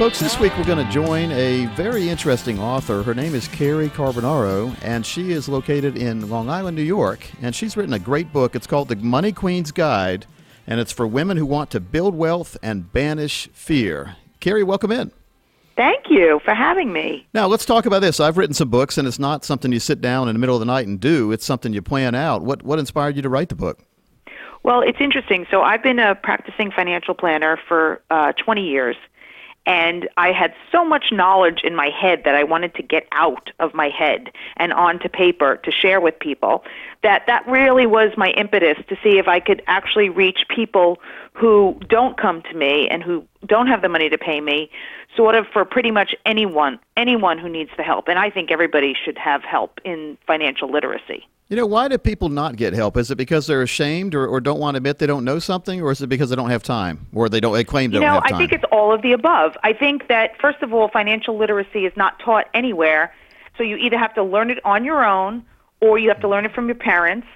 Folks, this week we're going to join a very interesting author. Her name is Cary Carbonaro, and she is located in Long Island, New York. And she's written a great book. It's called The Money Queen's Guide, and it's for women who want to build wealth and banish fear. Cary, welcome in. Thank you for having me. Now, let's talk about this. I've written some books, and it's not something you sit down in the middle of the night and do, it's something you plan out. What, what inspired you to write the book? Well, it's interesting. So, I've been a practicing financial planner for uh, 20 years and I had so much knowledge in my head that I wanted to get out of my head and onto paper to share with people that that really was my impetus to see if I could actually reach people who don't come to me and who don't have the money to pay me sort of for pretty much anyone anyone who needs the help and I think everybody should have help in financial literacy. You know, why do people not get help? Is it because they're ashamed or, or don't want to admit they don't know something, or is it because they don't have time, or they don't they claim they you know, don't have time? I think it's all of the above. I think that first of all, financial literacy is not taught anywhere, so you either have to learn it on your own, or you have to learn it from your parents.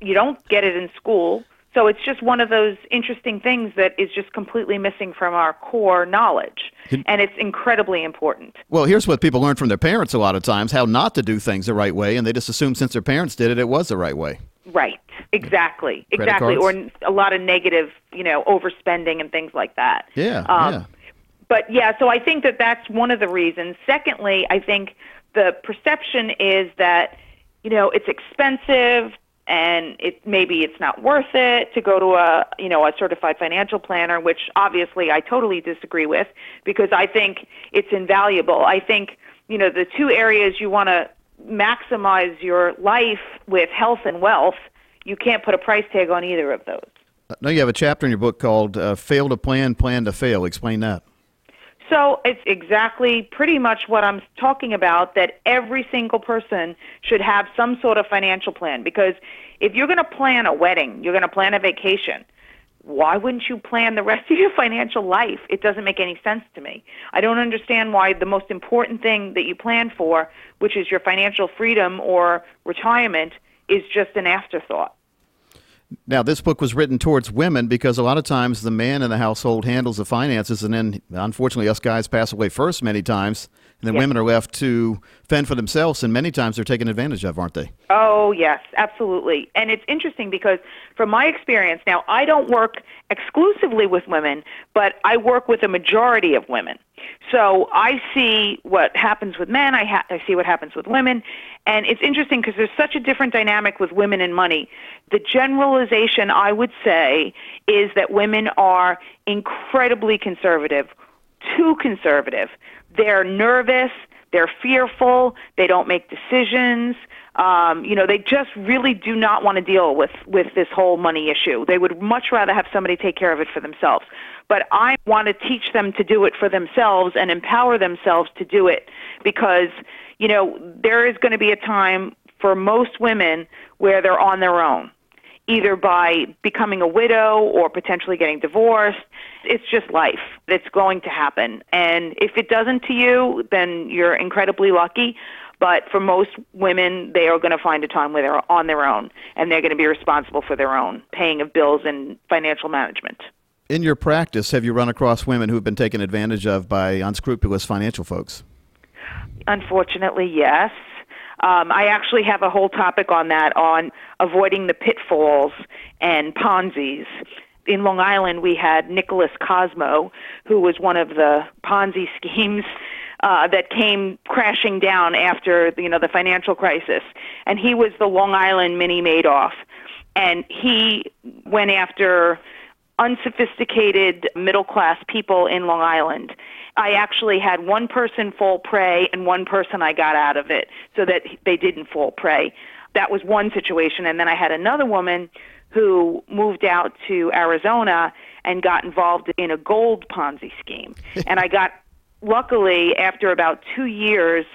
You don't get it in school. So it's just one of those interesting things that is just completely missing from our core knowledge. And it's incredibly important. Well, here's what people learn from their parents a lot of times how not to do things the right way, and they just assume since their parents did it, it was the right way. Right. Exactly. Credit exactly. Cards? Or a lot of negative, you know, overspending and things like that. Yeah. Um, yeah. But yeah, so I think that that's one of the reasons. Secondly, I think the perception is that, you know, it's expensive and it maybe it's not worth it to go to a you know a certified financial planner which obviously I totally disagree with because I think it's invaluable. I think you know the two areas you want to maximize your life with health and wealth, you can't put a price tag on either of those. Now you have a chapter in your book called uh, "Fail to Plan, Plan to Fail." Explain that. So it's exactly pretty much what I'm talking about that every single person should have some sort of financial plan because if you're going to plan a wedding, you're going to plan a vacation, why wouldn't you plan the rest of your financial life? It doesn't make any sense to me. I don't understand why the most important thing that you plan for, which is your financial freedom or retirement, is just an afterthought. Now, this book was written towards women because a lot of times the man in the household handles the finances, and then unfortunately, us guys pass away first many times, and then women are left to fend for themselves, and many times they're taken advantage of, aren't they? Oh, yes, absolutely. And it's interesting because, from my experience, now I don't work exclusively with women, but I work with a majority of women. So I see what happens with men, I, ha- I see what happens with women, and it's interesting because there's such a different dynamic with women and money. The generalization, I would say, is that women are incredibly conservative, too conservative. They're nervous, they're fearful, they don't make decisions. Um, you know, they just really do not want to deal with with this whole money issue. They would much rather have somebody take care of it for themselves. But I want to teach them to do it for themselves and empower themselves to do it because, you know, there is going to be a time for most women where they're on their own either by becoming a widow or potentially getting divorced. It's just life. It's going to happen. And if it doesn't to you, then you're incredibly lucky. But for most women, they are going to find a time where they're on their own and they're going to be responsible for their own paying of bills and financial management. In your practice, have you run across women who've been taken advantage of by unscrupulous financial folks? Unfortunately, yes. Um, I actually have a whole topic on that on avoiding the pitfalls and Ponzi's. In Long Island, we had Nicholas Cosmo, who was one of the Ponzi schemes uh, that came crashing down after you know the financial crisis, and he was the Long Island mini Madoff, and he went after unsophisticated middle class people in Long Island I actually had one person fall prey and one person I got out of it so that they didn't fall prey. That was one situation. And then I had another woman who moved out to Arizona and got involved in a gold Ponzi scheme. and I got, luckily, after about two years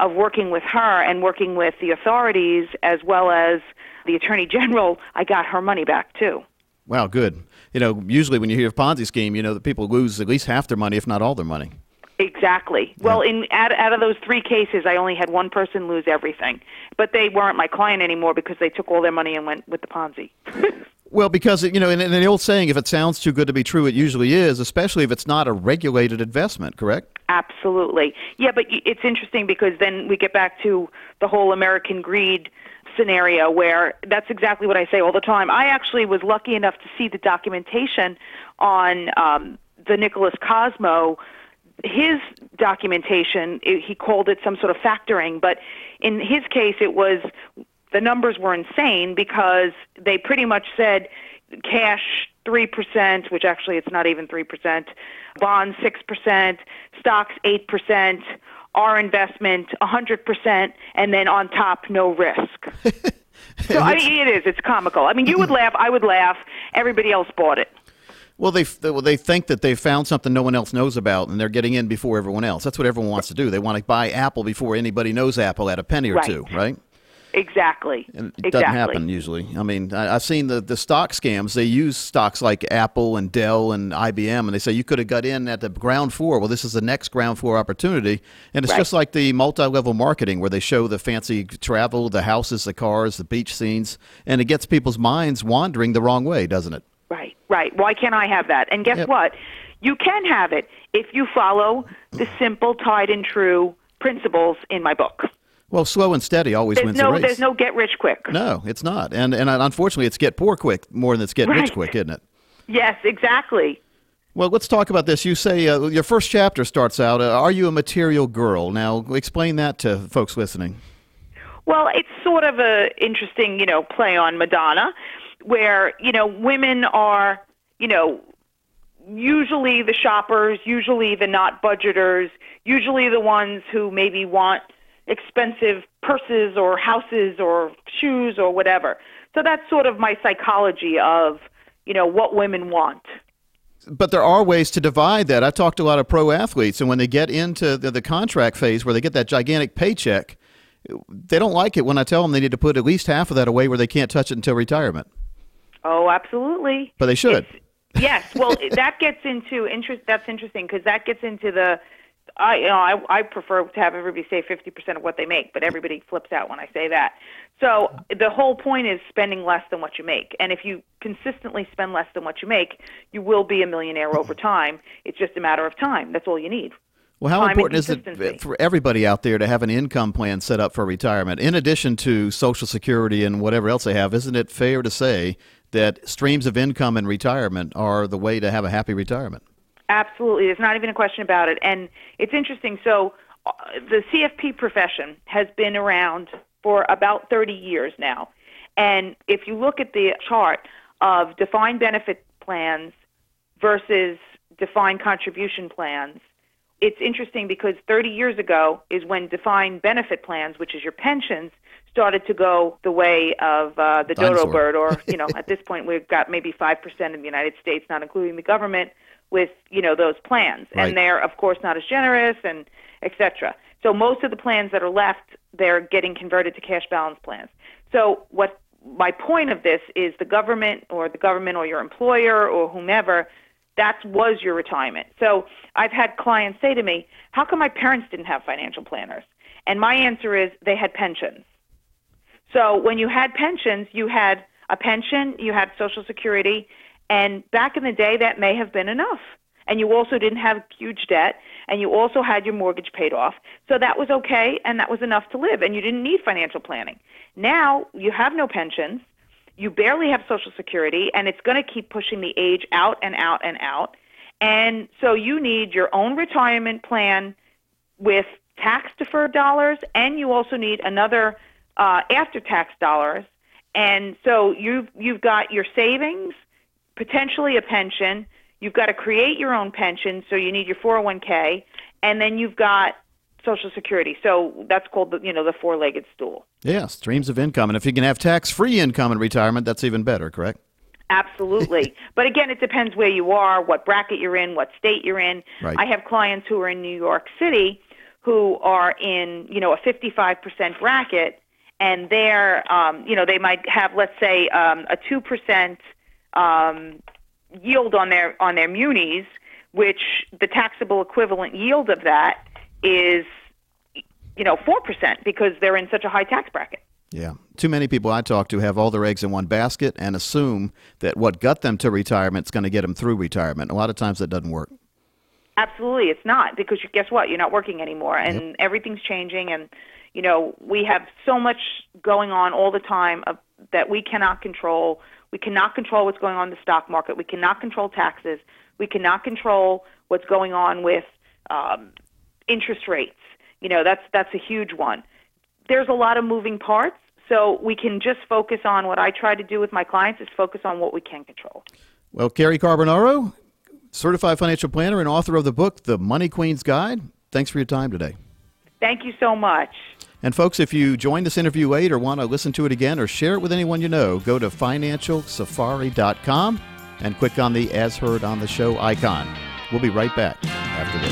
of working with her and working with the authorities as well as the Attorney General, I got her money back too. Wow, good. You know, usually when you hear of Ponzi scheme, you know, that people lose at least half their money, if not all their money. Exactly. Yeah. Well, in out, out of those three cases, I only had one person lose everything, but they weren't my client anymore because they took all their money and went with the Ponzi. Well, because you know, in, in the old saying, if it sounds too good to be true, it usually is. Especially if it's not a regulated investment, correct? Absolutely. Yeah, but it's interesting because then we get back to the whole American greed scenario where that's exactly what I say all the time. I actually was lucky enough to see the documentation on um, the Nicholas Cosmo. His documentation, he called it some sort of factoring, but in his case, it was the numbers were insane because they pretty much said cash 3%, which actually it's not even 3%, bonds 6%, stocks 8%, our investment 100%, and then on top, no risk. so I mean, it is. It's comical. I mean, you would mm-hmm. laugh. I would laugh. Everybody else bought it. Well, they well, they think that they found something no one else knows about, and they're getting in before everyone else. That's what everyone wants to do. They want to buy Apple before anybody knows Apple at a penny or right. two, right? Exactly. And it exactly. doesn't happen usually. I mean, I, have seen the, the stock scams. They use stocks like Apple and Dell and IBM, and they say you could have got in at the ground floor. Well, this is the next ground floor opportunity. And it's right. just like the multi level marketing where they show the fancy travel, the houses, the cars, the beach scenes, and it gets people's minds wandering the wrong way, doesn't it? Right, right. Why can't I have that? And guess yep. what? You can have it if you follow the simple, tried and true principles in my book. Well, slow and steady always there's wins no, the race. There's no get rich quick. No, it's not. And and unfortunately, it's get poor quick more than it's get right. rich quick, isn't it? Yes, exactly. Well, let's talk about this. You say uh, your first chapter starts out, uh, Are you a material girl? Now, explain that to folks listening. Well, it's sort of a interesting, you know, play on Madonna, where, you know, women are, you know, usually the shoppers, usually the not budgeters, usually the ones who maybe want expensive purses or houses or shoes or whatever. So that's sort of my psychology of, you know, what women want. But there are ways to divide that. I talked to a lot of pro athletes, and when they get into the, the contract phase where they get that gigantic paycheck, they don't like it when I tell them they need to put at least half of that away where they can't touch it until retirement. Oh, absolutely. But they should. It's, yes. Well, that gets into interest. That's interesting because that gets into the I you know I I prefer to have everybody say 50% of what they make, but everybody flips out when I say that. So the whole point is spending less than what you make. And if you consistently spend less than what you make, you will be a millionaire over time. It's just a matter of time. That's all you need. Well, how time important is it for everybody out there to have an income plan set up for retirement, in addition to Social Security and whatever else they have? Isn't it fair to say that streams of income in retirement are the way to have a happy retirement? Absolutely. There's not even a question about it. And it's interesting. So, uh, the CFP profession has been around for about 30 years now. And if you look at the chart of defined benefit plans versus defined contribution plans, it's interesting because 30 years ago is when defined benefit plans, which is your pensions, started to go the way of uh, the Dinosaur. dodo bird, or you know, at this point we've got maybe five percent in the United States, not including the government, with you know those plans, Right. and they're of course not as generous and etc. So most of the plans that are left, they're getting converted to cash balance plans. So what my point of this is the government or the government or your employer or whomever that was your retirement. So I've had clients say to me, "How come my parents didn't have financial planners?" And my answer is they had pensions. So when you had pensions, you had a pension, you had Social Security, and back in the day, that may have been enough. And you also didn't have huge debt, and you also had your mortgage paid off. So that was okay, and that was enough to live, and you didn't need financial planning. Now you have no pensions, you barely have Social Security, and it's going to keep pushing the age out and out and out. And so you need your own retirement plan with tax deferred dollars, and you also need another uh, after tax dollars. And so you've you've got your savings, potentially a pension. You've got to create your own pension, so you need your 401k, and then you've got Social Security. So that's called the you know the four-legged stool. Yeah, streams of income. And if you can have tax free income in retirement, that's even better, correct? Absolutely. but again, it depends where you are, what bracket you're in, what state you're in. Right. I have clients who are in New York City who are in, you know, a 55% bracket and they're, um, you know, they might have, let's say, um, a 2% um, yield on their on their munis, which the taxable equivalent yield of that is, you know, 4% because they're in such a high tax bracket. Yeah. Too many people I talk to have all their eggs in one basket and assume that what got them to retirement is going to get them through retirement. A lot of times that doesn't work. Absolutely, it's not because you, guess what? You're not working anymore, and yep. everything's changing, and you know we have so much going on all the time of, that we cannot control. We cannot control what's going on in the stock market. We cannot control taxes. We cannot control what's going on with um, interest rates. You know that's that's a huge one. There's a lot of moving parts, so we can just focus on what I try to do with my clients is focus on what we can control. Well, Cary Carbonaro, certified financial planner and author of the book, The Money Queen's Guide. Thanks for your time today. Thank you so much. And folks, if you joined this interview late or want to listen to it again or share it with anyone you know, go to financialsafari.com and click on the As Heard on the Show icon. We'll be right back after this.